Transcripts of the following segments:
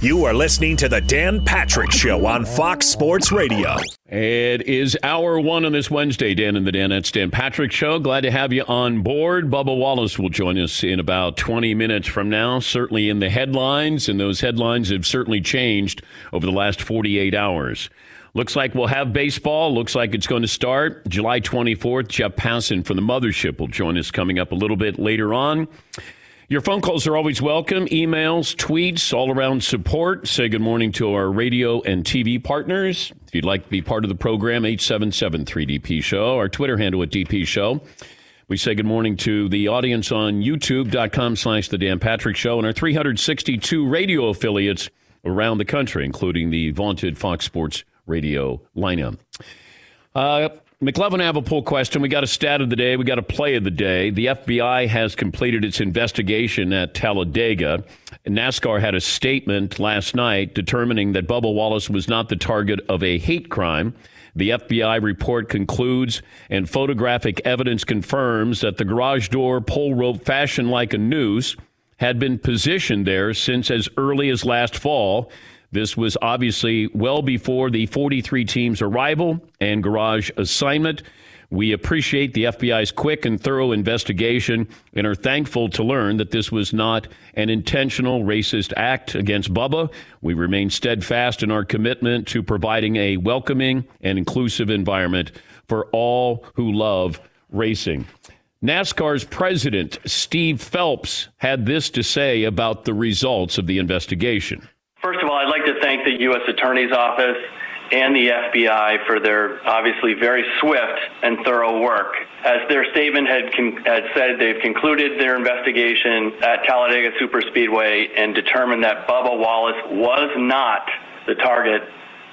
You are listening to the Dan Patrick Show on Fox Sports Radio. It is hour one on this Wednesday, Dan and the Dan Danettes Dan Patrick Show. Glad to have you on board. Bubba Wallace will join us in about 20 minutes from now, certainly in the headlines, and those headlines have certainly changed over the last 48 hours. Looks like we'll have baseball. Looks like it's going to start July 24th. Jeff Passan from the Mothership will join us coming up a little bit later on. Your phone calls are always welcome. Emails, tweets, all around support. Say good morning to our radio and TV partners. If you'd like to be part of the program, 877 3DP Show, our Twitter handle at DP Show. We say good morning to the audience on youtube.com slash The Dan Patrick Show and our 362 radio affiliates around the country, including the vaunted Fox Sports radio lineup. Uh, McLovin, I have a poll question. We got a stat of the day. We got a play of the day. The FBI has completed its investigation at Talladega. NASCAR had a statement last night determining that Bubba Wallace was not the target of a hate crime. The FBI report concludes, and photographic evidence confirms that the garage door pole rope fashioned like a noose had been positioned there since as early as last fall this was obviously well before the 43 team's arrival and garage assignment. We appreciate the FBI's quick and thorough investigation and are thankful to learn that this was not an intentional racist act against Bubba. We remain steadfast in our commitment to providing a welcoming and inclusive environment for all who love racing. NASCAR's president, Steve Phelps, had this to say about the results of the investigation. First of all, like to thank the U.S. Attorney's Office and the FBI for their obviously very swift and thorough work. As their statement had, con- had said, they've concluded their investigation at Talladega Superspeedway and determined that Bubba Wallace was not the target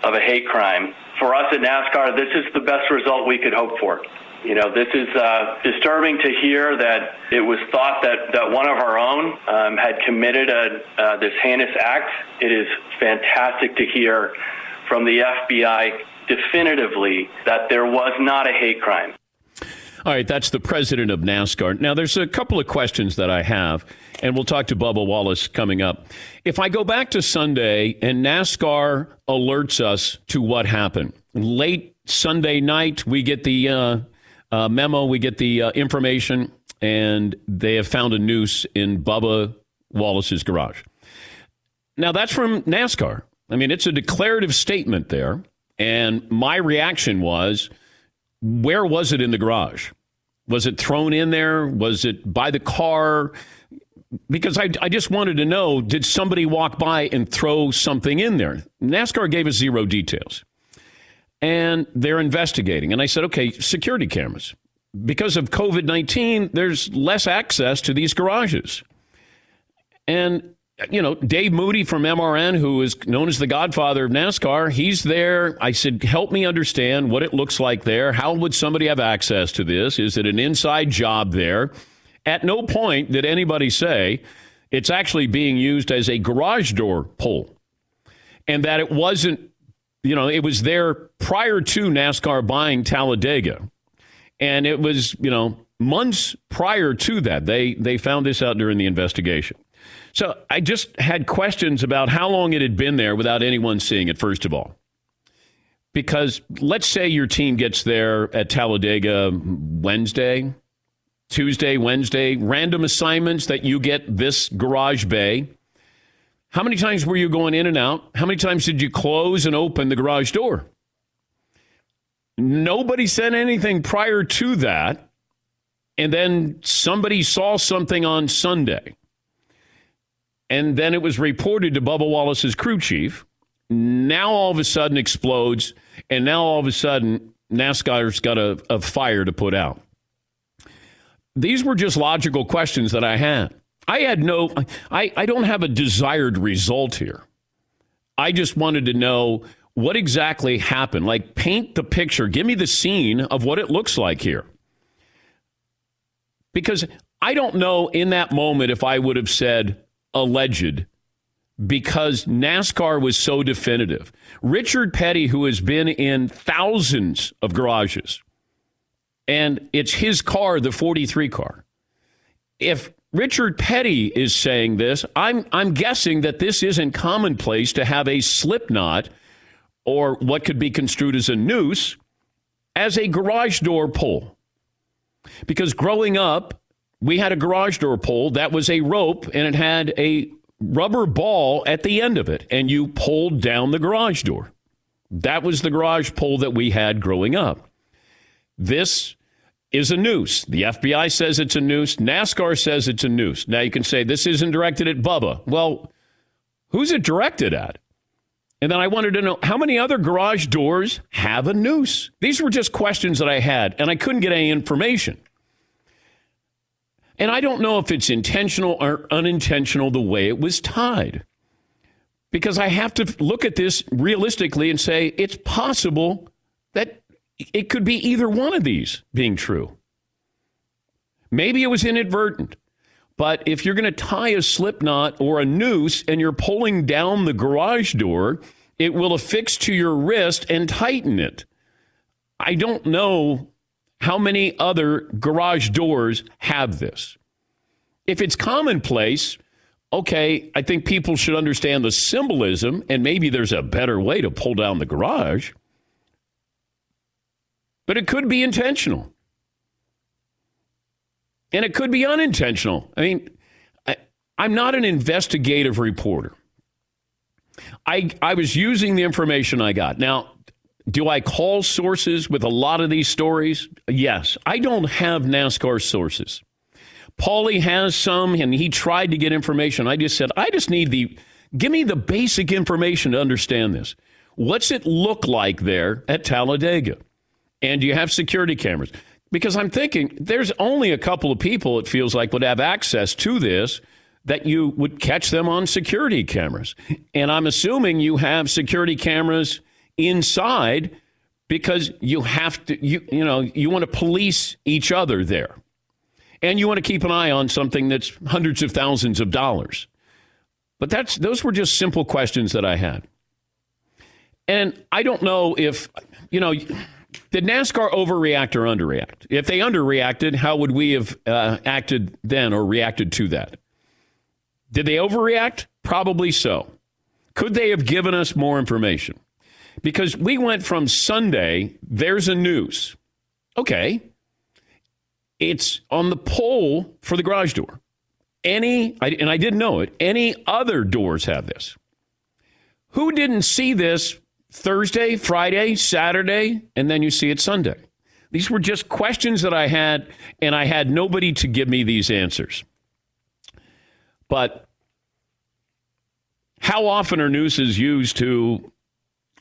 of a hate crime. For us at NASCAR, this is the best result we could hope for. You know, this is uh, disturbing to hear that it was thought that, that one of our own um, had committed a, uh, this heinous act. It is fantastic to hear from the FBI definitively that there was not a hate crime. All right, that's the president of NASCAR. Now, there's a couple of questions that I have, and we'll talk to Bubba Wallace coming up. If I go back to Sunday and NASCAR alerts us to what happened, late Sunday night, we get the uh, uh, memo, we get the uh, information, and they have found a noose in Bubba Wallace's garage. Now, that's from NASCAR. I mean, it's a declarative statement there. And my reaction was, where was it in the garage? Was it thrown in there? Was it by the car? Because I, I just wanted to know did somebody walk by and throw something in there? NASCAR gave us zero details and they're investigating. And I said, okay, security cameras. Because of COVID 19, there's less access to these garages. And, you know, Dave Moody from MRN, who is known as the godfather of NASCAR, he's there. I said, help me understand what it looks like there. How would somebody have access to this? Is it an inside job there? At no point did anybody say it's actually being used as a garage door pull and that it wasn't you know, it was there prior to NASCAR buying Talladega. And it was, you know, months prior to that. They they found this out during the investigation. So I just had questions about how long it had been there without anyone seeing it, first of all. Because let's say your team gets there at Talladega Wednesday, Tuesday, Wednesday, random assignments that you get this garage bay how many times were you going in and out? How many times did you close and open the garage door? Nobody said anything prior to that. And then somebody saw something on Sunday. And then it was reported to Bubba Wallace's crew chief. Now all of a sudden explodes. And now all of a sudden NASCAR's got a, a fire to put out. These were just logical questions that I had. I had no, I, I don't have a desired result here. I just wanted to know what exactly happened. Like, paint the picture, give me the scene of what it looks like here. Because I don't know in that moment if I would have said alleged because NASCAR was so definitive. Richard Petty, who has been in thousands of garages, and it's his car, the 43 car. If Richard Petty is saying this. I'm, I'm guessing that this isn't commonplace to have a slip knot or what could be construed as a noose as a garage door pull. Because growing up, we had a garage door pull that was a rope and it had a rubber ball at the end of it, and you pulled down the garage door. That was the garage pull that we had growing up. This is a noose. The FBI says it's a noose. NASCAR says it's a noose. Now you can say this isn't directed at Bubba. Well, who's it directed at? And then I wanted to know how many other garage doors have a noose? These were just questions that I had, and I couldn't get any information. And I don't know if it's intentional or unintentional the way it was tied. Because I have to look at this realistically and say it's possible it could be either one of these being true. Maybe it was inadvertent. But if you're going to tie a slip knot or a noose and you're pulling down the garage door, it will affix to your wrist and tighten it. I don't know how many other garage doors have this? If it's commonplace, okay, I think people should understand the symbolism and maybe there's a better way to pull down the garage. But it could be intentional. And it could be unintentional. I mean, I, am not an investigative reporter. I, I was using the information I got. Now, do I call sources with a lot of these stories? Yes. I don't have NASCAR sources. Paulie has some, and he tried to get information. I just said, I just need the, give me the basic information to understand this. What's it look like there at Talladega? And you have security cameras? Because I'm thinking there's only a couple of people, it feels like, would have access to this that you would catch them on security cameras. And I'm assuming you have security cameras inside because you have to you you know you want to police each other there and you want to keep an eye on something that's hundreds of thousands of dollars but that's those were just simple questions that i had and i don't know if you know did nascar overreact or underreact if they underreacted how would we have uh, acted then or reacted to that did they overreact probably so could they have given us more information because we went from Sunday, there's a news. Okay. It's on the pole for the garage door. Any, and I didn't know it, any other doors have this. Who didn't see this Thursday, Friday, Saturday, and then you see it Sunday? These were just questions that I had, and I had nobody to give me these answers. But how often are nooses used to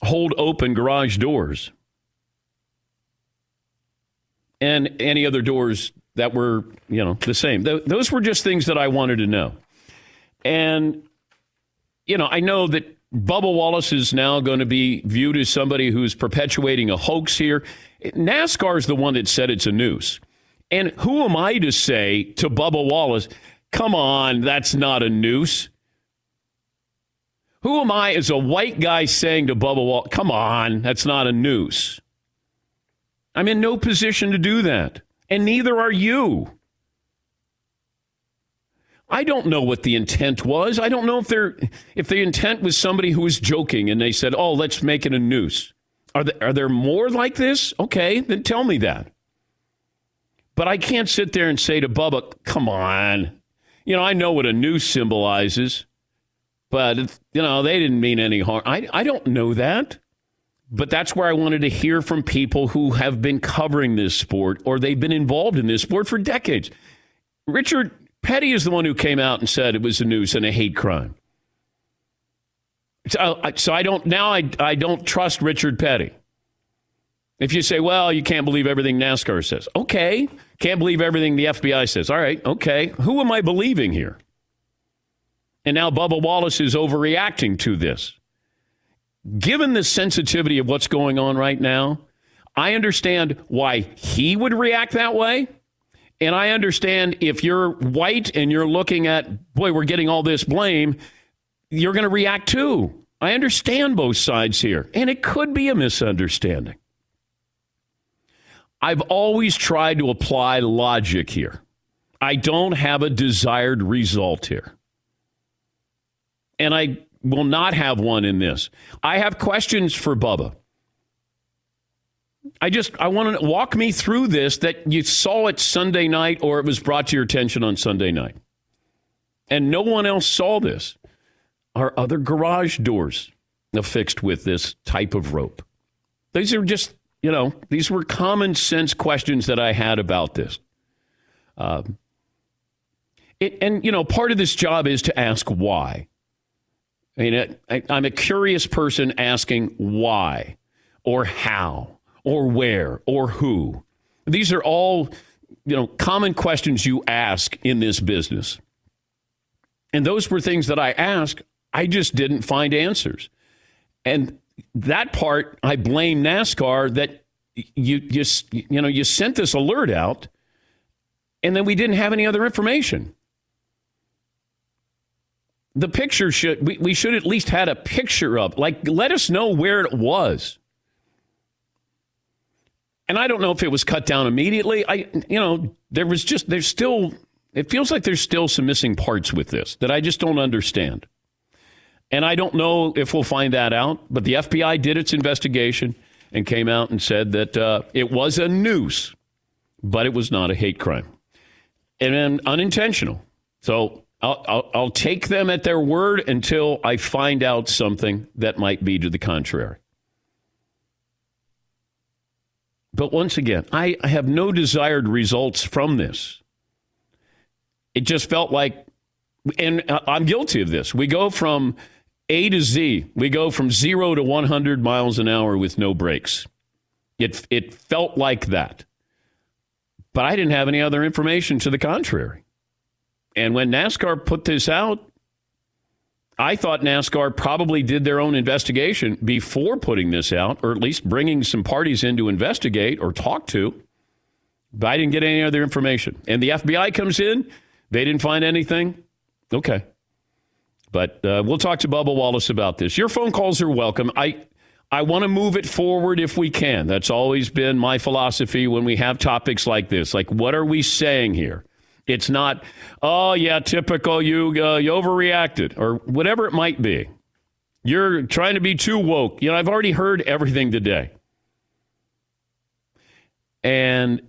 hold open garage doors and any other doors that were, you know, the same. Th- those were just things that I wanted to know. And, you know, I know that Bubba Wallace is now going to be viewed as somebody who's perpetuating a hoax here. NASCAR is the one that said it's a noose. And who am I to say to Bubba Wallace, come on, that's not a noose? Who am I as a white guy saying to Bubba Wallace, come on, that's not a noose? I'm in no position to do that. And neither are you. I don't know what the intent was. I don't know if they if the intent was somebody who was joking and they said, "Oh, let's make it a noose." Are there, are there more like this? Okay, then tell me that. But I can't sit there and say to Bubba, "Come on." You know, I know what a noose symbolizes. But, you know, they didn't mean any harm. I, I don't know that. But that's where I wanted to hear from people who have been covering this sport or they've been involved in this sport for decades. Richard Petty is the one who came out and said it was a news and a hate crime. So, uh, so I don't now I, I don't trust Richard Petty. If you say, well, you can't believe everything NASCAR says. Okay. Can't believe everything the FBI says. All right. Okay. Who am I believing here? And now Bubba Wallace is overreacting to this. Given the sensitivity of what's going on right now, I understand why he would react that way. And I understand if you're white and you're looking at, boy, we're getting all this blame, you're going to react too. I understand both sides here. And it could be a misunderstanding. I've always tried to apply logic here. I don't have a desired result here. And I will not have one in this. I have questions for Bubba. I just I want to walk me through this that you saw it Sunday night or it was brought to your attention on Sunday night. And no one else saw this. Are other garage doors affixed with this type of rope? These are just, you know, these were common sense questions that I had about this. Um, it, and, you know, part of this job is to ask why. I mean, I, I'm a curious person asking why or how or where or who. These are all, you know, common questions you ask in this business. And those were things that I asked. I just didn't find answers. And that part, I blame NASCAR that you just, you, you know, you sent this alert out and then we didn't have any other information. The picture should, we, we should at least had a picture of, like, let us know where it was. And I don't know if it was cut down immediately. I, you know, there was just, there's still, it feels like there's still some missing parts with this that I just don't understand. And I don't know if we'll find that out, but the FBI did its investigation and came out and said that uh, it was a noose, but it was not a hate crime and unintentional. So I'll, I'll, I'll take them at their word until I find out something that might be to the contrary. But once again, I, have no desired results from this. It just felt like, and uh, I'm guilty of this. We go from A to Z, we go from zero to 100 miles an hour with no brakes. It, it felt like that. But I didn't have any other information to the contrary. And when NASCAR put this out, I thought NASCAR probably did their own investigation before putting this out, or at least bringing some parties in to investigate or talk to. But I didn't get any other information. And the FBI comes in, they didn't find anything. Okay. But uh, we'll talk to Bubba Wallace about this. Your phone calls are welcome. I I want to move it forward if we can. That's always been my philosophy when we have topics like this. Like, what are we saying here? It's not, oh, yeah, typical, you, uh, you overreacted, or whatever it might be. You're trying to be too woke. You know, I've already heard everything today. And,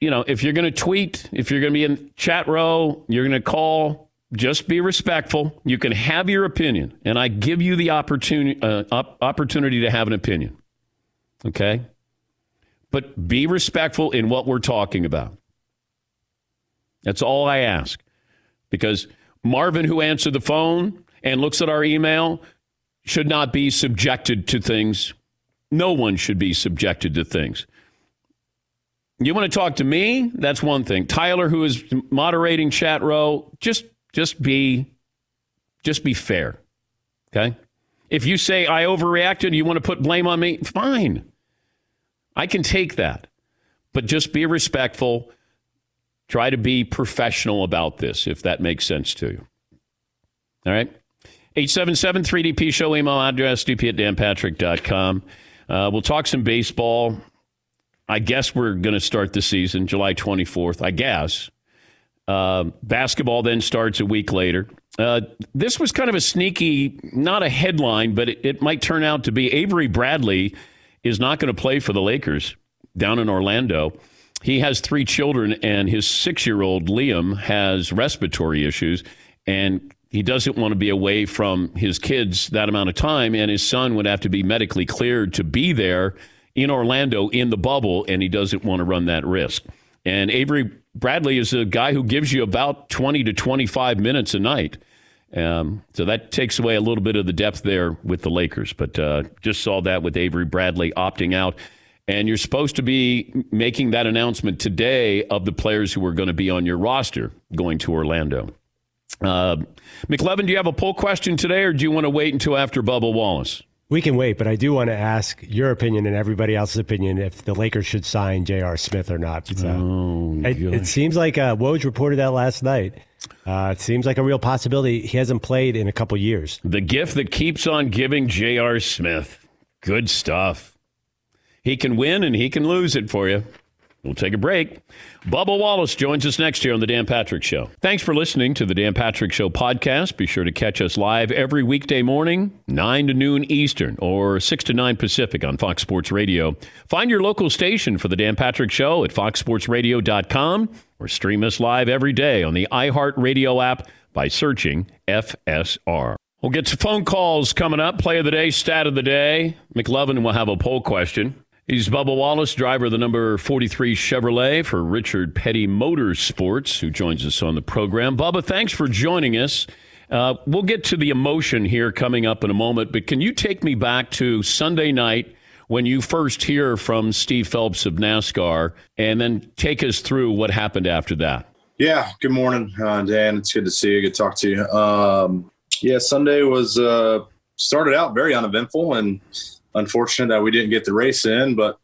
you know, if you're going to tweet, if you're going to be in chat row, you're going to call, just be respectful. You can have your opinion, and I give you the opportunity uh, opportunity to have an opinion. Okay, but be respectful in what we're talking about. That's all I ask, because Marvin, who answered the phone and looks at our email, should not be subjected to things. No one should be subjected to things. You want to talk to me? That's one thing. Tyler, who is moderating chat row, just just be just be fair. Okay? If you say I overreacted, you want to put blame on me, fine. I can take that. But just be respectful. Try to be professional about this if that makes sense to you. All right? 877 3DP show email address dp at danpatrick.com. Uh, we'll talk some baseball. I guess we're going to start the season July 24th. I guess. Uh, basketball then starts a week later. Uh, this was kind of a sneaky, not a headline, but it, it might turn out to be. Avery Bradley is not going to play for the Lakers down in Orlando. He has three children, and his six year old Liam has respiratory issues, and he doesn't want to be away from his kids that amount of time, and his son would have to be medically cleared to be there in Orlando in the bubble, and he doesn't want to run that risk. And Avery Bradley is a guy who gives you about 20 to 25 minutes a night. Um, so that takes away a little bit of the depth there with the Lakers. But uh, just saw that with Avery Bradley opting out. And you're supposed to be making that announcement today of the players who are going to be on your roster going to Orlando. Uh, McLovin, do you have a poll question today, or do you want to wait until after Bubba Wallace? We can wait, but I do want to ask your opinion and everybody else's opinion if the Lakers should sign J.R. Smith or not. So oh, it, it, seems like uh, Woj reported that last night. Uh, it seems like a real possibility. He hasn't played in a couple years. The gift that keeps on giving J.R. Smith. Good stuff. He can win and he can lose it for you. We'll take a break. Bubba Wallace joins us next year on The Dan Patrick Show. Thanks for listening to The Dan Patrick Show podcast. Be sure to catch us live every weekday morning, 9 to noon Eastern or 6 to 9 Pacific on Fox Sports Radio. Find your local station for The Dan Patrick Show at foxsportsradio.com or stream us live every day on the iHeartRadio app by searching FSR. We'll get to phone calls coming up. Play of the day, stat of the day. McLovin will have a poll question. He's Bubba Wallace, driver of the number 43 Chevrolet for Richard Petty Motorsports, who joins us on the program. Bubba, thanks for joining us. Uh, we'll get to the emotion here coming up in a moment, but can you take me back to Sunday night when you first hear from Steve Phelps of NASCAR and then take us through what happened after that? Yeah, good morning, uh, Dan. It's good to see you. Good to talk to you. Um, yeah, Sunday was uh, started out very uneventful and unfortunate that we didn't get the race in, but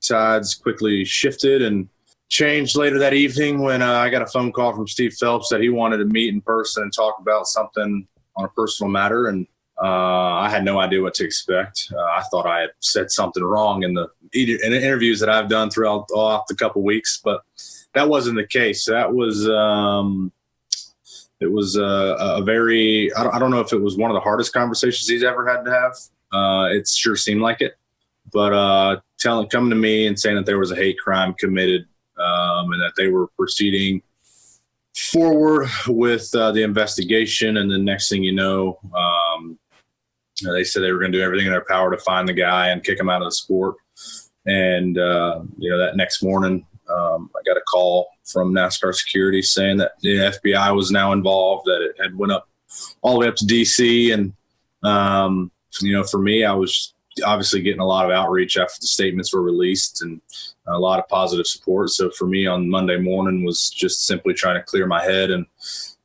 tides quickly shifted and changed later that evening when uh, I got a phone call from Steve Phelps that he wanted to meet in person and talk about something on a personal matter. And uh, I had no idea what to expect. Uh, I thought I had said something wrong in the in the interviews that I've done throughout off the couple weeks, but that wasn't the case. That was um, it was a, a very I don't, I don't know if it was one of the hardest conversations he's ever had to have. Uh, it sure seemed like it. But uh, telling, coming to me and saying that there was a hate crime committed um, and that they were proceeding forward with uh, the investigation, and the next thing you know, um, they said they were going to do everything in their power to find the guy and kick him out of the sport. And uh, you know that next morning, um, I got a call from NASCAR security saying that the FBI was now involved, that it had went up all the way up to DC, and um, you know, for me, I was obviously getting a lot of outreach after the statements were released and a lot of positive support. So for me on Monday morning was just simply trying to clear my head and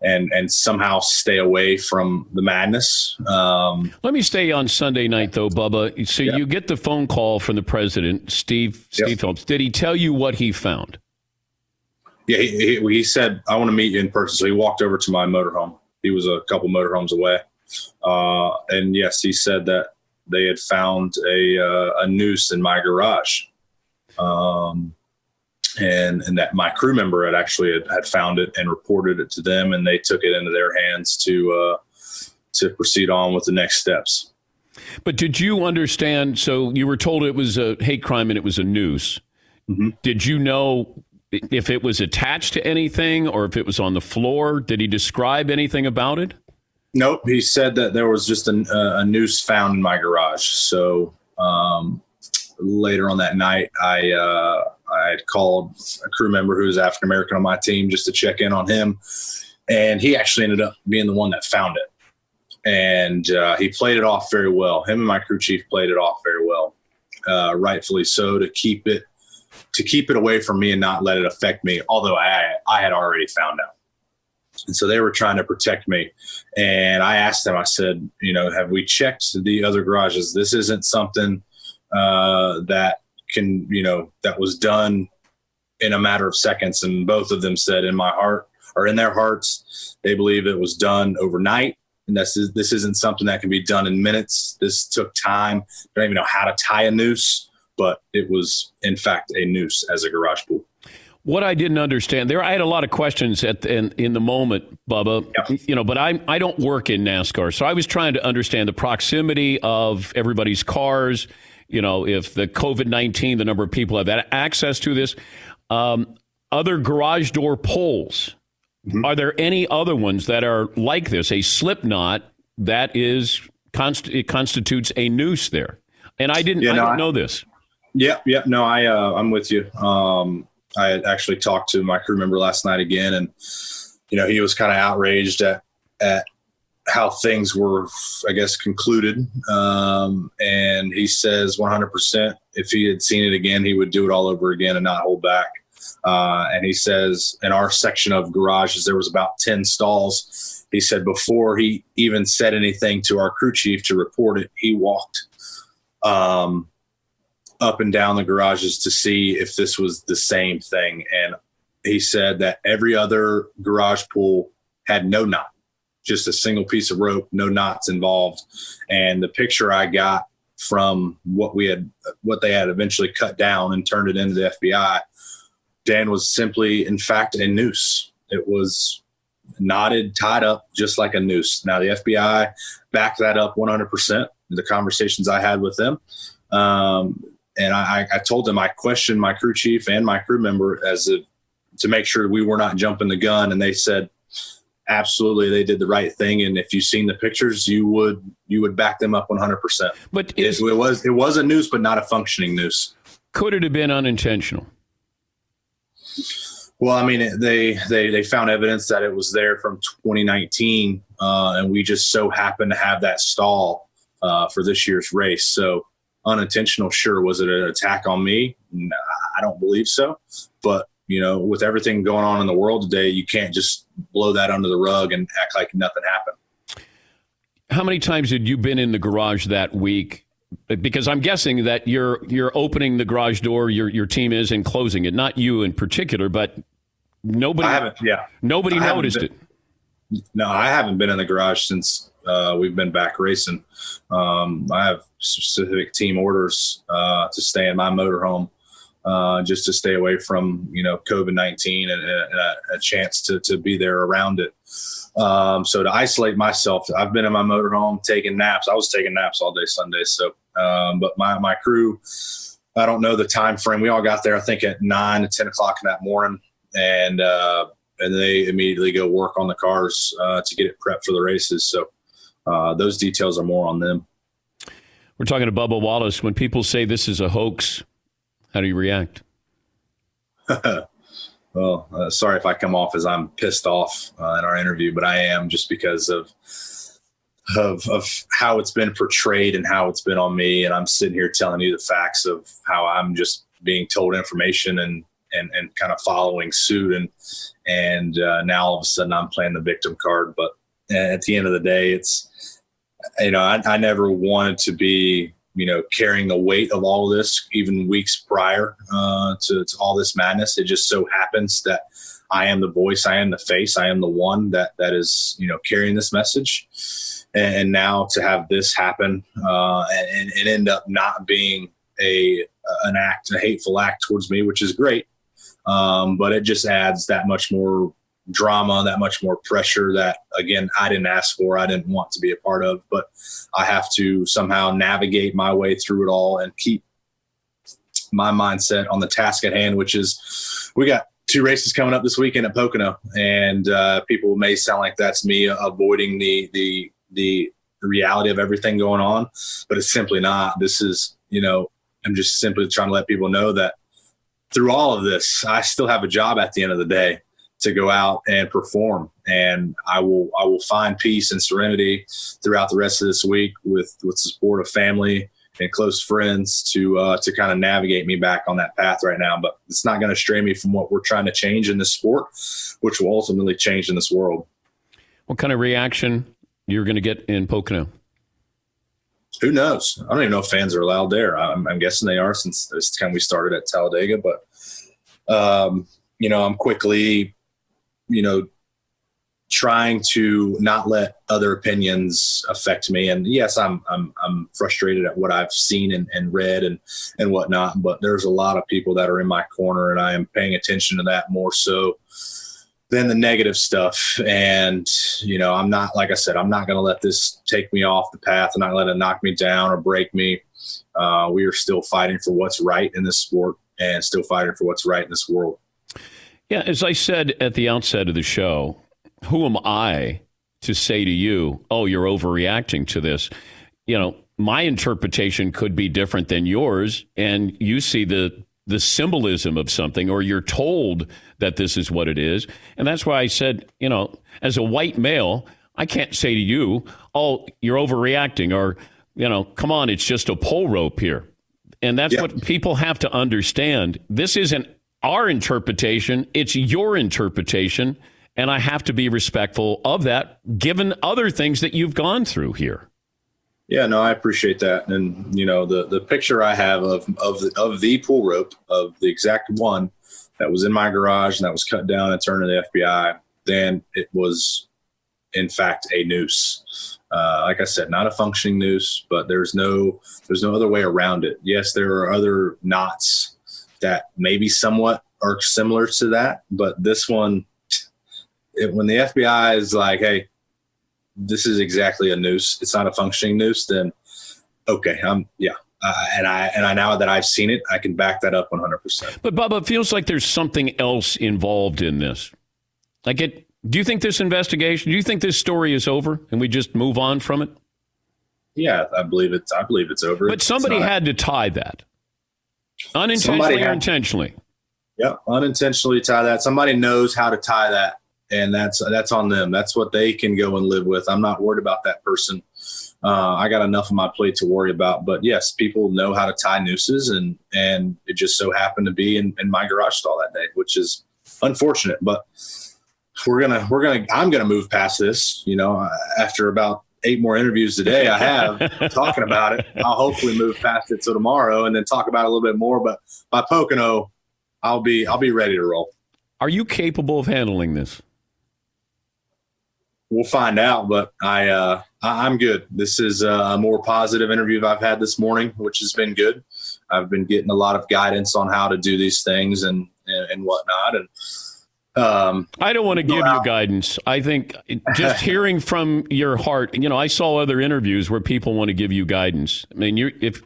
and and somehow stay away from the madness. Um, Let me stay on Sunday night though, Bubba. So yeah. you get the phone call from the president, Steve Steve yep. Phelps. Did he tell you what he found? Yeah, he, he, he said I want to meet you in person. So he walked over to my motorhome. He was a couple motorhomes away uh, and yes, he said that they had found a, uh, a noose in my garage. Um, and, and that my crew member had actually had, had, found it and reported it to them and they took it into their hands to, uh, to proceed on with the next steps. But did you understand? So you were told it was a hate crime and it was a noose. Mm-hmm. Did you know if it was attached to anything or if it was on the floor? Did he describe anything about it? Nope. He said that there was just a, a noose found in my garage. So um, later on that night, I uh, I had called a crew member who was African American on my team just to check in on him, and he actually ended up being the one that found it. And uh, he played it off very well. Him and my crew chief played it off very well, uh, rightfully so, to keep it to keep it away from me and not let it affect me. Although I I had already found out. And so they were trying to protect me. And I asked them, I said, you know, have we checked the other garages? This isn't something uh, that can, you know, that was done in a matter of seconds. And both of them said, in my heart or in their hearts, they believe it was done overnight. And this is this isn't something that can be done in minutes. This took time. I don't even know how to tie a noose, but it was in fact a noose as a garage pool. What I didn't understand there, I had a lot of questions at the, in, in the moment, Bubba. Yeah. You know, but I I don't work in NASCAR, so I was trying to understand the proximity of everybody's cars. You know, if the COVID nineteen, the number of people have access to this, um, other garage door poles. Mm-hmm. Are there any other ones that are like this? A slip knot that is const- it constitutes a noose there, and I didn't yeah, no, I didn't know this. Yeah, yeah, no, I uh, I'm with you. Um, I had actually talked to my crew member last night again, and you know he was kind of outraged at at how things were, I guess, concluded. Um, and he says 100% if he had seen it again, he would do it all over again and not hold back. Uh, and he says in our section of garages, there was about 10 stalls. He said before he even said anything to our crew chief to report it, he walked um, up and down the garages to see if this was the same thing. And he said that every other garage pool had no knot, just a single piece of rope, no knots involved. And the picture I got from what we had, what they had eventually cut down and turned it into the FBI Dan was simply, in fact, a noose. It was knotted, tied up, just like a noose. Now, the FBI backed that up 100%. The conversations I had with them. Um, and I, I, told them I questioned my crew chief and my crew member as a, to make sure we were not jumping the gun. And they said, absolutely, they did the right thing. And if you've seen the pictures, you would you would back them up 100. percent But is, it, it was it was a noose, but not a functioning noose. Could it have been unintentional? Well, I mean, they they they found evidence that it was there from 2019, uh, and we just so happened to have that stall uh, for this year's race. So unintentional, sure. Was it an attack on me? Nah, I don't believe so. But you know, with everything going on in the world today, you can't just blow that under the rug and act like nothing happened. How many times had you been in the garage that week because I'm guessing that you're you're opening the garage door, your your team is, and closing it. Not you in particular, but nobody. Yeah, nobody I noticed it. No, I haven't been in the garage since uh, we've been back racing. Um, I have specific team orders uh, to stay in my motorhome. Uh, just to stay away from you know COVID nineteen and, and a, a, chance to to be there around it. Um, so to isolate myself, I've been in my motorhome taking naps. I was taking naps all day Sunday. So, um, but my, my crew, I don't know the time frame. We all got there, I think at nine to 10 o'clock in that morning and, uh, and they immediately go work on the cars, uh, to get it prepped for the races. So, uh, those details are more on them. We're talking to Bubba Wallace. When people say this is a hoax, how do you react? well, uh, sorry if I come off as I'm pissed off uh, in our interview, but I am just because of of of how it's been portrayed and how it's been on me, and I'm sitting here telling you the facts of how I'm just being told information and and and kind of following suit, and and uh, now all of a sudden I'm playing the victim card. But at the end of the day, it's you know I, I never wanted to be you know, carrying the weight of all of this, even weeks prior uh, to, to all this madness. It just so happens that I am the voice, I am the face, I am the one that that is, you know, carrying this message. And, now to have this happen uh, and, and end up not being a an act, a hateful act towards me, which is great. Um, but it just adds that much more drama, that much more pressure that, again, I didn't ask for, I didn't want to be a part of, but I have to somehow navigate my way through it all and keep my mindset on the task at hand, which is we got two races coming up this weekend at Pocono, and uh, people may sound like that's me avoiding the the the reality of everything going on, but it's simply not. This is you know I'm just simply trying to let people know that through all of this, I still have a job at the end of the day to go out and perform. And I will I will find peace and serenity throughout the rest of this week with with the support of family and close friends to uh, to kind of navigate me back on that path right now. But it's not going to stray me from what we're trying to change in this sport, which will ultimately change in this world. What kind of reaction you're going to get in Pocono? Who knows? I don't even know if fans are allowed there. I'm, I'm guessing they are since this time we started at Talladega. But um, you know, I'm quickly you know, trying to not let other opinions affect me. And yes, I'm I'm I'm frustrated at what I've seen and, and read and and whatnot. But there's a lot of people that are in my corner, and I am paying attention to that more so than the negative stuff. And you know, I'm not like I said, I'm not going to let this take me off the path. And I'm not let it knock me down or break me. Uh, we are still fighting for what's right in this sport and still fighting for what's right in this world. Yeah, as I said at the outset of the show, who am I to say to you, oh, you're overreacting to this? You know, my interpretation could be different than yours, and you see the the symbolism of something, or you're told that this is what it is. And that's why I said, you know, as a white male, I can't say to you, oh, you're overreacting, or, you know, come on, it's just a pole rope here. And that's yeah. what people have to understand. This isn't our interpretation, it's your interpretation. And I have to be respectful of that, given other things that you've gone through here. Yeah, no, I appreciate that. And you know, the the picture I have of of the, of the pool rope of the exact one that was in my garage and that was cut down and turned to the FBI. Then it was, in fact, a noose. Uh, like I said, not a functioning noose, but there's no there's no other way around it. Yes, there are other knots that maybe somewhat are similar to that, but this one, it, when the FBI is like, "Hey, this is exactly a noose. It's not a functioning noose," then okay, I'm yeah. Uh, and I and I now that I've seen it, I can back that up 100. percent But Bubba, it feels like there's something else involved in this. Like it. Do you think this investigation? Do you think this story is over and we just move on from it? Yeah, I believe it's. I believe it's over. But somebody had to tie that, unintentionally or intentionally. Yeah, unintentionally tie that. Somebody knows how to tie that, and that's that's on them. That's what they can go and live with. I'm not worried about that person. Uh, I got enough on my plate to worry about. But yes, people know how to tie nooses, and and it just so happened to be in, in my garage stall that day, which is unfortunate. But we're gonna we're gonna I'm gonna move past this. You know, after about eight more interviews today I have talking about it. I'll hopefully move past it till tomorrow and then talk about it a little bit more. But by Pocono, I'll be I'll be ready to roll. Are you capable of handling this? We'll find out, but I uh, I'm good. This is a more positive interview I've had this morning, which has been good. I've been getting a lot of guidance on how to do these things and and, and whatnot, and um, I don't want to give you guidance. I think just hearing from your heart. You know, I saw other interviews where people want to give you guidance. I mean, you if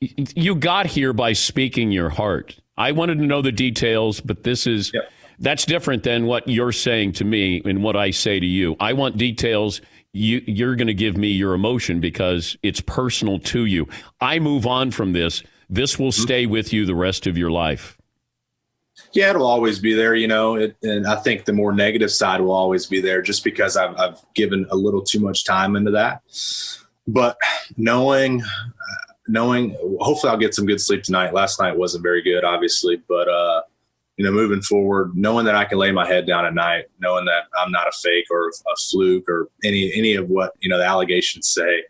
you got here by speaking your heart. I wanted to know the details, but this is yep. That's different than what you're saying to me and what I say to you. I want details. You, you're going to give me your emotion because it's personal to you. I move on from this. This will mm-hmm. stay with you the rest of your life. Yeah, it'll always be there, you know, it, and I think the more negative side will always be there just because I've, I've given a little too much time into that. But knowing, knowing, hopefully I'll get some good sleep tonight. Last night wasn't very good, obviously, but, uh, you know, moving forward, knowing that I can lay my head down at night, knowing that I'm not a fake or a fluke or any, any of what, you know, the allegations say,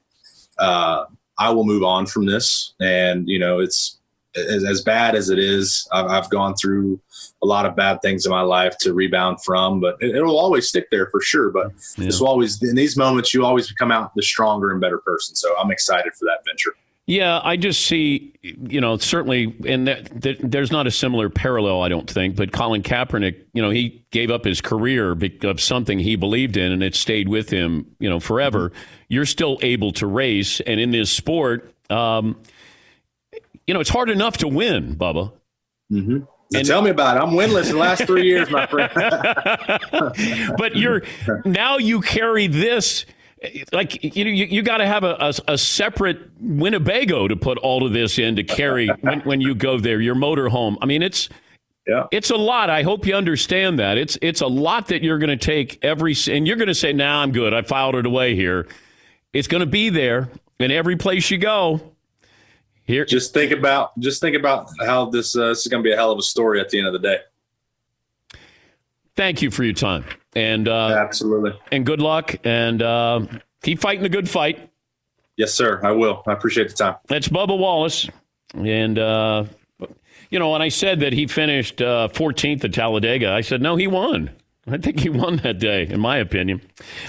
uh, I will move on from this. And, you know, it's, as, as bad as it is, I've, I've, gone through a lot of bad things in my life to rebound from, but it, will always stick there for sure. But yeah. it's always in these moments, you always come out the stronger and better person. So I'm excited for that venture. Yeah, I just see, you know, certainly, and that, that, there's not a similar parallel, I don't think. But Colin Kaepernick, you know, he gave up his career of something he believed in, and it stayed with him, you know, forever. Mm-hmm. You're still able to race, and in this sport, um, you know, it's hard enough to win, Bubba. Mm-hmm. And tell me about it. I'm winless the last three years, my friend. but you're now you carry this like you know, you, you got to have a, a, a, separate Winnebago to put all of this in to carry when, when you go there. Your motor home. I mean, it's yeah, it's a lot. I hope you understand that. It's it's a lot that you're going to take every and you're going to say, "Now nah, I'm good. I filed it away here." It's going to be there in every place you go. Here, just think about just think about how this uh, this is going to be a hell of a story at the end of the day. Thank you for your time and uh, absolutely and good luck and uh, keep fighting the good fight. Yes, sir. I will. I appreciate the time. That's Bubba Wallace, and uh, you know when I said that he finished uh, 14th uh, at Talladega, I said no, he won. I think he won that day, in my opinion.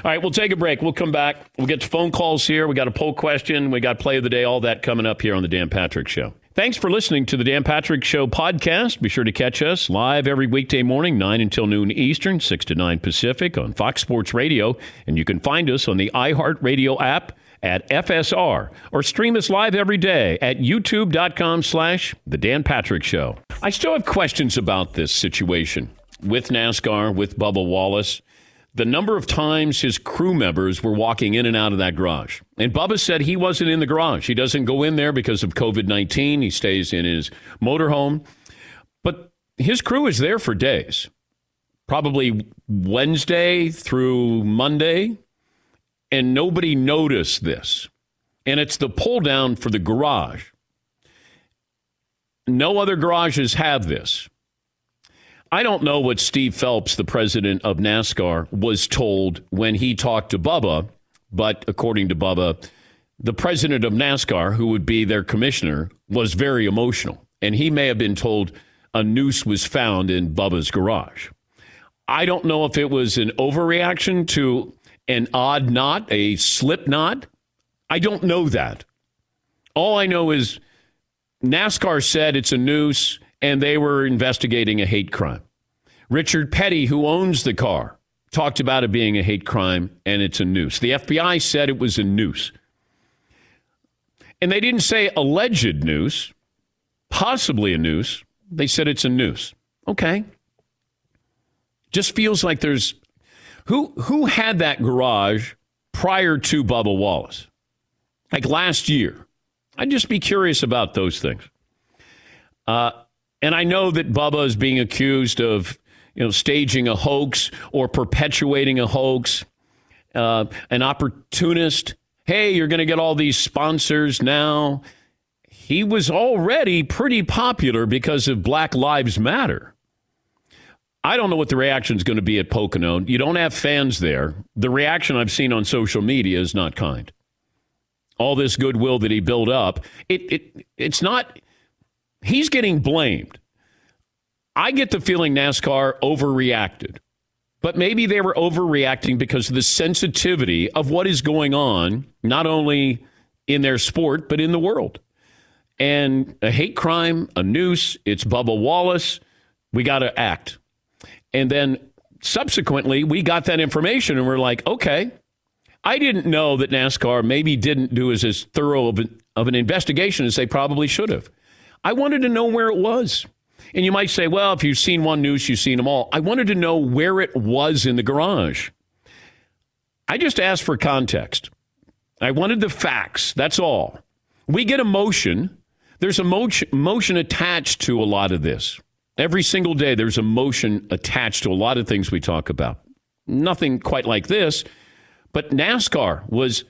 All right, we'll take a break. We'll come back. We'll get to phone calls here. We got a poll question. We got play of the day, all that coming up here on the Dan Patrick Show. Thanks for listening to the Dan Patrick Show podcast. Be sure to catch us live every weekday morning, 9 until noon Eastern, 6 to 9 Pacific on Fox Sports Radio. And you can find us on the iHeartRadio app at FSR or stream us live every day at youtube.com slash The Dan Patrick Show. I still have questions about this situation with NASCAR, with Bubba Wallace, the number of times his crew members were walking in and out of that garage. And Bubba said he wasn't in the garage. He doesn't go in there because of COVID 19. He stays in his motorhome. But his crew is there for days, probably Wednesday through Monday. And nobody noticed this. And it's the pull down for the garage. No other garages have this. I don't know what Steve Phelps, the president of NASCAR, was told when he talked to Bubba, but according to Bubba, the president of NASCAR, who would be their commissioner, was very emotional. And he may have been told a noose was found in Bubba's garage. I don't know if it was an overreaction to an odd knot, a slip knot. I don't know that. All I know is NASCAR said it's a noose and they were investigating a hate crime. Richard Petty, who owns the car, talked about it being a hate crime and it's a noose. The FBI said it was a noose. And they didn't say alleged noose, possibly a noose. They said it's a noose. Okay. Just feels like there's who who had that garage prior to Bubba Wallace? Like last year. I'd just be curious about those things. Uh, and I know that Bubba is being accused of, you know, staging a hoax or perpetuating a hoax, uh, an opportunist. Hey, you're going to get all these sponsors now. He was already pretty popular because of Black Lives Matter. I don't know what the reaction is going to be at Pocono. You don't have fans there. The reaction I've seen on social media is not kind. All this goodwill that he built up, it, it it's not he's getting blamed. I get the feeling NASCAR overreacted, but maybe they were overreacting because of the sensitivity of what is going on, not only in their sport, but in the world. And a hate crime, a noose, it's Bubba Wallace. We got to act. And then subsequently, we got that information and we're like, okay, I didn't know that NASCAR maybe didn't do as, as thorough of an, of an investigation as they probably should have. I wanted to know where it was. And you might say, well, if you've seen one noose, you've seen them all. I wanted to know where it was in the garage. I just asked for context. I wanted the facts. That's all. We get emotion. There's emotion, emotion attached to a lot of this. Every single day, there's emotion attached to a lot of things we talk about. Nothing quite like this, but NASCAR was,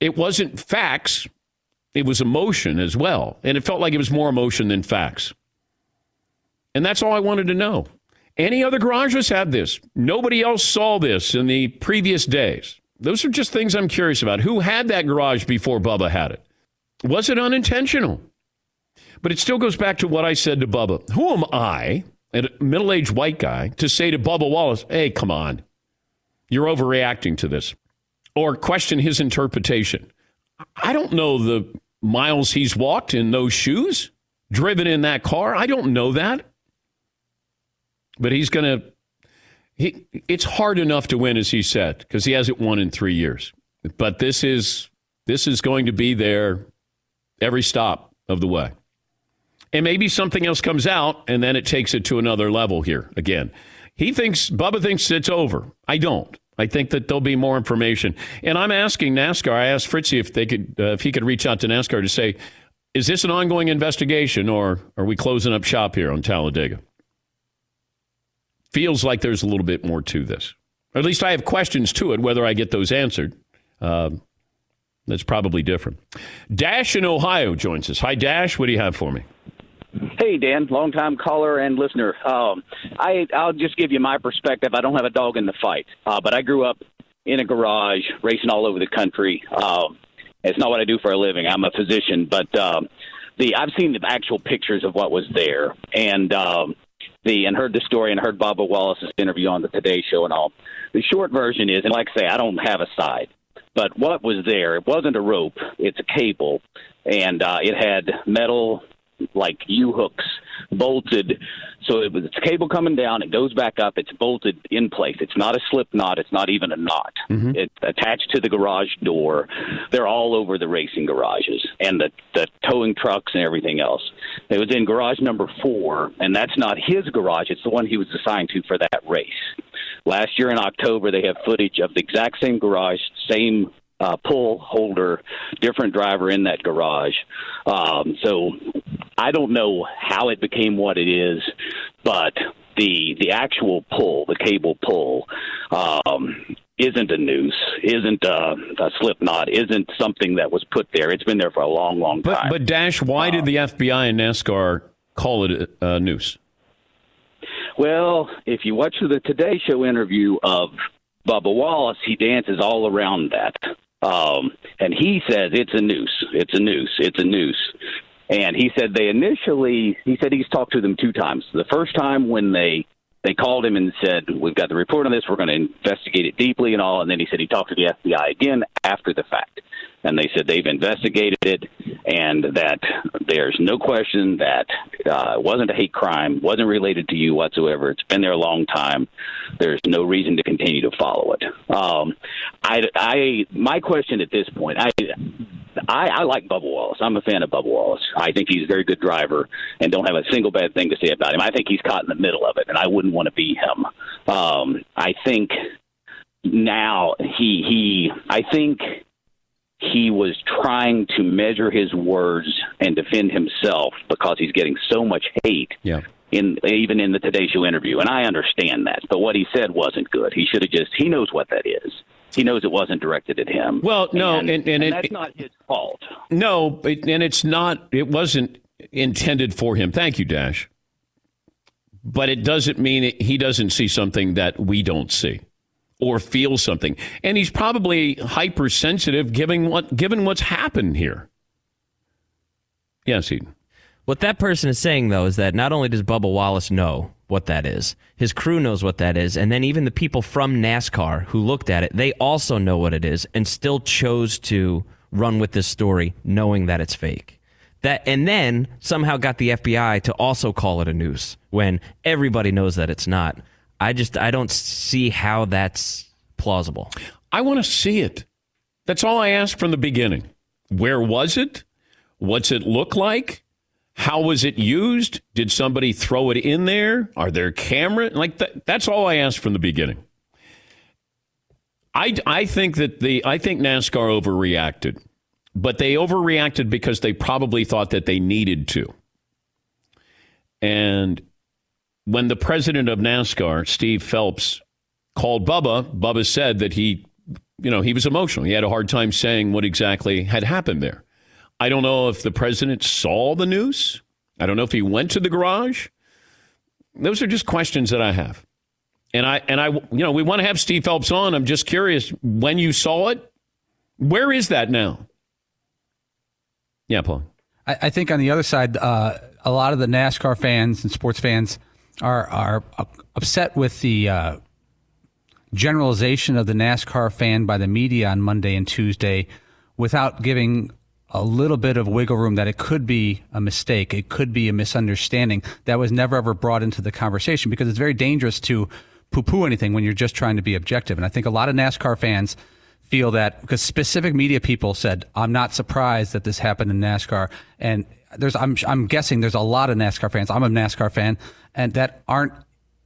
it wasn't facts, it was emotion as well. And it felt like it was more emotion than facts. And that's all I wanted to know. Any other garages had this. Nobody else saw this in the previous days. Those are just things I'm curious about. Who had that garage before Bubba had it? Was it unintentional? But it still goes back to what I said to Bubba. Who am I, a middle aged white guy, to say to Bubba Wallace, hey, come on, you're overreacting to this? Or question his interpretation. I don't know the miles he's walked in those shoes, driven in that car. I don't know that. But he's going to. He, it's hard enough to win, as he said, because he hasn't won in three years. But this is this is going to be there every stop of the way. And maybe something else comes out, and then it takes it to another level here again. He thinks Bubba thinks it's over. I don't. I think that there'll be more information. And I'm asking NASCAR. I asked Fritzy if they could, uh, if he could reach out to NASCAR to say, is this an ongoing investigation, or are we closing up shop here on Talladega? Feels like there's a little bit more to this. Or at least I have questions to it. Whether I get those answered, uh, that's probably different. Dash in Ohio joins us. Hi, Dash. What do you have for me? Hey, Dan, longtime caller and listener. Um, I I'll just give you my perspective. I don't have a dog in the fight, uh, but I grew up in a garage racing all over the country. Um, it's not what I do for a living. I'm a physician, but um, the I've seen the actual pictures of what was there, and um, the and heard the story and heard Bubba Wallace's interview on the Today Show and all. The short version is, and like I say, I don't have a side, but what was there? It wasn't a rope; it's a cable, and uh, it had metal like U hooks bolted. So it was, it's cable coming down. It goes back up. It's bolted in place. It's not a slip knot. It's not even a knot. Mm-hmm. It's attached to the garage door. They're all over the racing garages and the, the towing trucks and everything else. It was in garage number four, and that's not his garage. It's the one he was assigned to for that race. Last year in October, they have footage of the exact same garage, same uh, pull holder, different driver in that garage. Um, so I don't know how it became what it is, but the the actual pull, the cable pull, um, isn't a noose, isn't a, a slip knot, isn't something that was put there. It's been there for a long, long time. But, but Dash, why did the FBI and NASCAR call it a, a noose? Well, if you watch the Today Show interview of Bubba Wallace, he dances all around that. Um, and he says it's a noose, it's a noose, it's a noose. And he said they initially, he said he's talked to them two times. The first time when they they called him and said, "We've got the report on this. We're going to investigate it deeply and all." And then he said he talked to the FBI again after the fact, and they said they've investigated it and that there's no question that uh, it wasn't a hate crime, wasn't related to you whatsoever. It's been there a long time. There's no reason to continue to follow it. Um, I, I, my question at this point, I, I, I like Bubba Wallace. I'm a fan of Bubba Wallace. I think he's a very good driver, and don't have a single bad thing to say about him. I think he's caught in the middle of it, and I wouldn't want to be him. Um, I think now he he I think he was trying to measure his words and defend himself because he's getting so much hate. Yeah. In even in the Today Show interview, and I understand that, but what he said wasn't good. He should have just he knows what that is. He knows it wasn't directed at him. Well, no, and, and, and, and it, that's not his fault. No, and it's not. It wasn't intended for him. Thank you, Dash. But it doesn't mean he doesn't see something that we don't see or feel something. And he's probably hypersensitive given what given what's happened here. Yes, Seton. What that person is saying though is that not only does Bubba Wallace know what that is, his crew knows what that is, and then even the people from NASCAR who looked at it, they also know what it is and still chose to run with this story knowing that it's fake. That and then somehow got the FBI to also call it a noose when everybody knows that it's not. I just I don't see how that's plausible. I want to see it. That's all I asked from the beginning. Where was it? What's it look like? How was it used? Did somebody throw it in there? Are there cameras? Like that, that's all I asked from the beginning. I, I think that the I think NASCAR overreacted, but they overreacted because they probably thought that they needed to. And when the president of NASCAR, Steve Phelps, called Bubba, Bubba said that he, you know, he was emotional. He had a hard time saying what exactly had happened there. I don't know if the president saw the news. I don't know if he went to the garage. Those are just questions that I have. And I and I you know, we want to have Steve Phelps on. I'm just curious when you saw it, where is that now? Yeah, Paul. I, I think on the other side, uh, a lot of the NASCAR fans and sports fans are are upset with the uh, generalization of the NASCAR fan by the media on Monday and Tuesday, without giving a little bit of wiggle room that it could be a mistake, it could be a misunderstanding that was never ever brought into the conversation because it's very dangerous to poo-poo anything when you're just trying to be objective. And I think a lot of NASCAR fans feel that because specific media people said, "I'm not surprised that this happened in NASCAR," and there's I'm I'm guessing there's a lot of NASCAR fans. I'm a NASCAR fan, and that aren't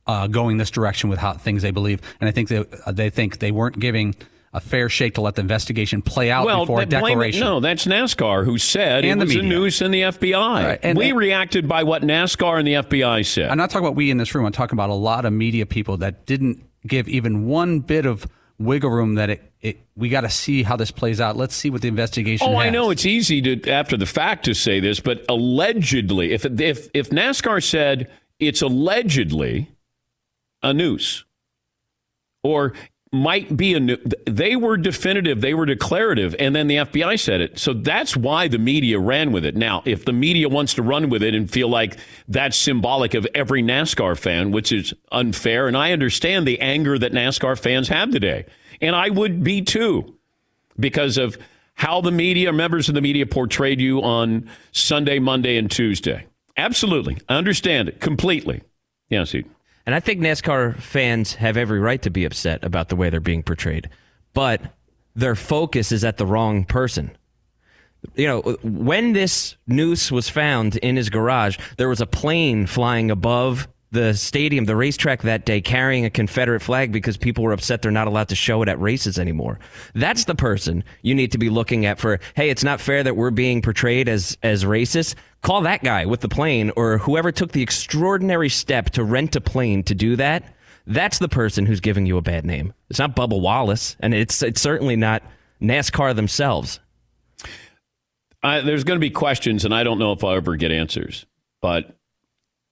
uh, going this direction with how things they believe. And I think they they think they weren't giving a fair shake to let the investigation play out well, before a declaration. no, that's NASCAR who said And it the was a media. news in the FBI. Right, and- we and- reacted by what NASCAR and the FBI said. I'm not talking about we in this room. I'm talking about a lot of media people that didn't give even one bit of wiggle room that it, it we got to see how this plays out. Let's see what the investigation. Oh, I know it's easy to after the fact to say this, but allegedly, if if if NASCAR said it's allegedly a noose, or might be a new, they were definitive, they were declarative, and then the FBI said it. So that's why the media ran with it. Now, if the media wants to run with it and feel like that's symbolic of every NASCAR fan, which is unfair, and I understand the anger that NASCAR fans have today, and I would be too because of how the media, members of the media portrayed you on Sunday, Monday, and Tuesday. Absolutely. I understand it completely. Yes, Seton. And I think NASCAR fans have every right to be upset about the way they're being portrayed. But their focus is at the wrong person. You know, when this noose was found in his garage, there was a plane flying above the stadium, the racetrack that day, carrying a Confederate flag because people were upset they're not allowed to show it at races anymore. That's the person you need to be looking at for, hey, it's not fair that we're being portrayed as, as racist. Call that guy with the plane or whoever took the extraordinary step to rent a plane to do that. That's the person who's giving you a bad name. It's not Bubba Wallace, and it's, it's certainly not NASCAR themselves. There's going to be questions, and I don't know if I'll ever get answers. But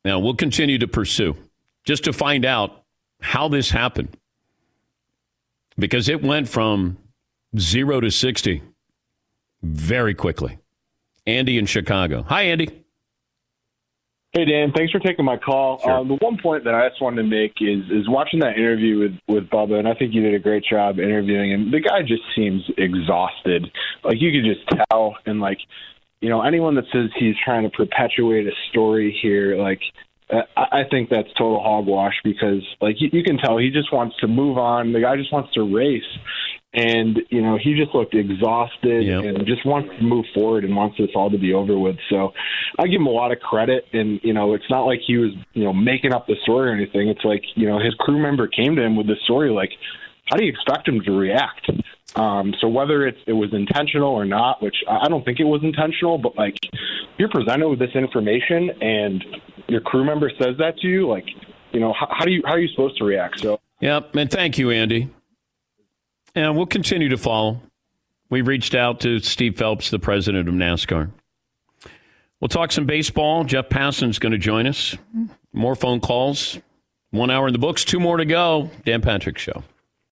now we'll continue to pursue just to find out how this happened. Because it went from zero to 60 very quickly. Andy in Chicago. Hi, Andy. Hey Dan, thanks for taking my call. Sure. Um, the one point that I just wanted to make is is watching that interview with with Bubba, and I think you did a great job interviewing him. The guy just seems exhausted. Like you could just tell, and like you know, anyone that says he's trying to perpetuate a story here, like, uh, I I think that's total hogwash because, like, you, you can tell he just wants to move on. The guy just wants to race, and you know, he just looked exhausted Yep. and just wants to move forward and wants this all to be over with. So, I give him a lot of credit, and you know, it's not like he was, you know, making up the story or anything. It's like, you know, his crew member came to him with the story, like, how do you expect him to react? Um, so whether it's, it was intentional or not, which I don't think it was intentional, but like you're presented with this information and your crew member says that to you, like you know how, how do you how are you supposed to react? So Yep, and thank you, Andy. And we'll continue to follow. We reached out to Steve Phelps, the president of NASCAR. We'll talk some baseball. Jeff Passan's going to join us. More phone calls. One hour in the books, two more to go. Dan Patrick Show.